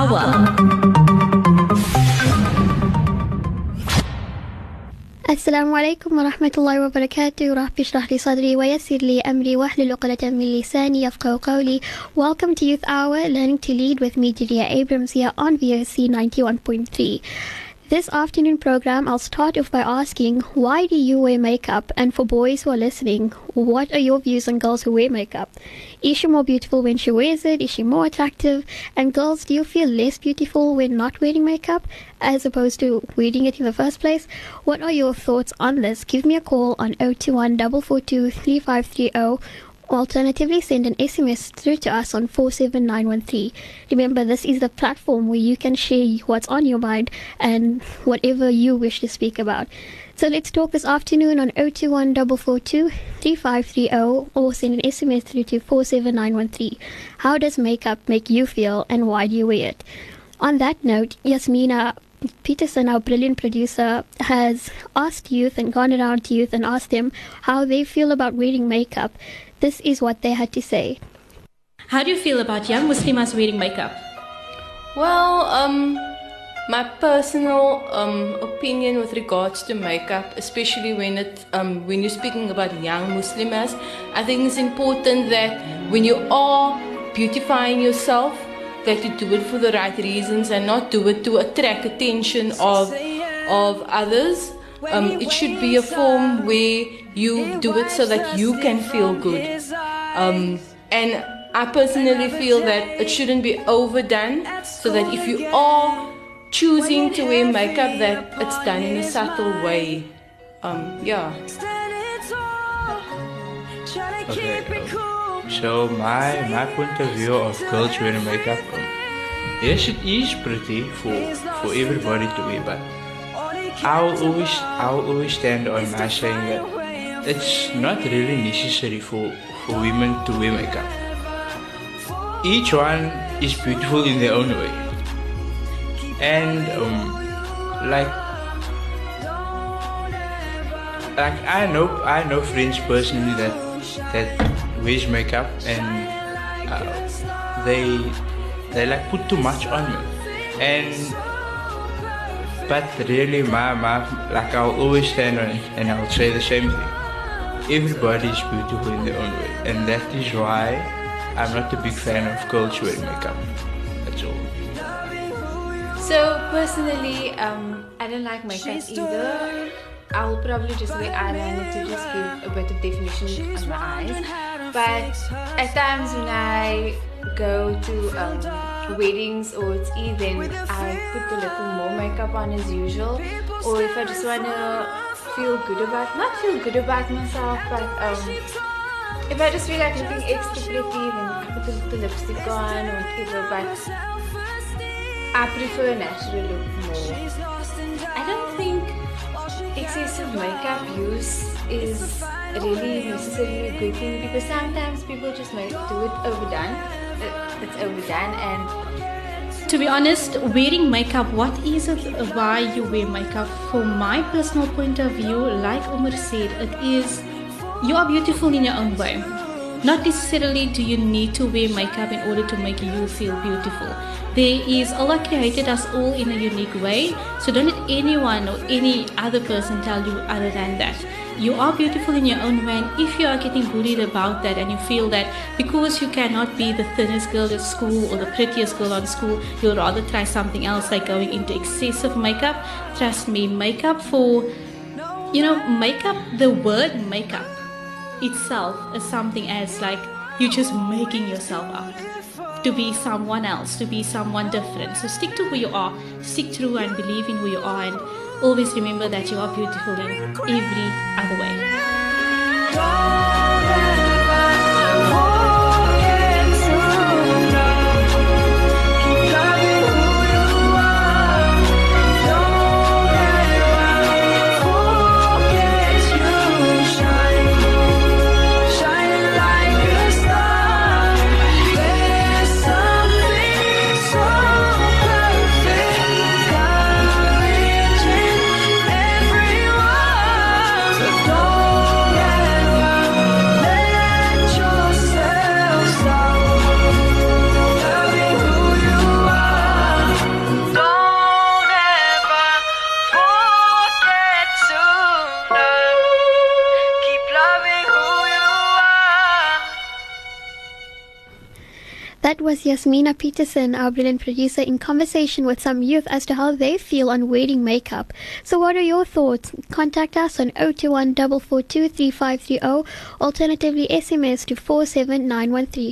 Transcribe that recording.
Hour. السلام عليكم ورحمة الله وبركاته رب اشرح لي صدري ويسر لي أمري واحلل عقدة من لساني يفقه قولي Welcome to Youth Hour Learning to Lead with me Julia Abrams here on VOC 91.3 this afternoon program, I'll start off by asking, why do you wear makeup? And for boys who are listening, what are your views on girls who wear makeup? Is she more beautiful when she wears it? Is she more attractive? And girls, do you feel less beautiful when not wearing makeup as opposed to wearing it in the first place? What are your thoughts on this? Give me a call on 021 442 3530 Alternatively, send an SMS through to us on 47913. Remember, this is the platform where you can share what's on your mind and whatever you wish to speak about. So let's talk this afternoon on 021 442 3530 or send an SMS through to 47913. How does makeup make you feel and why do you wear it? On that note, Yasmina Peterson, our brilliant producer, has asked youth and gone around to youth and asked them how they feel about wearing makeup. This is what they had to say. How do you feel about young Muslimas wearing makeup? Well, um, my personal um, opinion with regards to makeup, especially when it um, when you're speaking about young Muslimas, I think it's important that when you are beautifying yourself, that you do it for the right reasons and not do it to attract attention of of others. Um, it should be a form where you do it so that you can feel good. Um, and I personally feel that it shouldn't be overdone, so that if you are choosing to wear makeup, that it's done in a subtle way. Um, yeah. Okay. So my my point of view of girls wearing makeup, um, yes, it is pretty for for everybody to wear, but I'll always I'll always stand on my saying that it's not really necessary for for women to wear makeup. Each one is beautiful in their own way, and um, like like I know I know friends personally that that wears makeup and uh, they they like put too much on me. And but really my, my like I'll always stand on it and I'll say the same thing. Everybody is beautiful in their own way. And that is why I'm not a big fan of girls wearing makeup. That's all. So personally, um, I don't like makeup either. I'll probably just wear eyeliner to just give a bit of definition on my eyes. But at times when I go to um, weddings or it's even, I put a little more makeup on as usual. Or if I just wanna feel good about, not feel good about myself, but um, if I just feel like looking extra pretty, then I put a little lipstick on or whatever. But I prefer a natural look more. Excessive makeup use is really necessarily a good thing because sometimes people just make do it overdone. Uh, It's overdone and To be honest, wearing makeup, what is it why you wear makeup? From my personal point of view, like Umar said, it is you are beautiful in your own way. Not necessarily do you need to wear makeup in order to make you feel beautiful. There is Allah created us all in a unique way, so don't let anyone or any other person tell you other than that. You are beautiful in your own way, and if you are getting bullied about that and you feel that because you cannot be the thinnest girl at school or the prettiest girl on school, you'll rather try something else like going into excessive makeup. Trust me, makeup for you know, makeup, the word makeup itself as something as like you're just making yourself up to be someone else, to be someone different. So stick to who you are, stick true and believe in who you are, and always remember that you are beautiful in every other way. That was Yasmina Peterson, our brilliant producer, in conversation with some youth as to how they feel on wearing makeup. So, what are your thoughts? Contact us on 021 442 3530, alternatively SMS to 47913.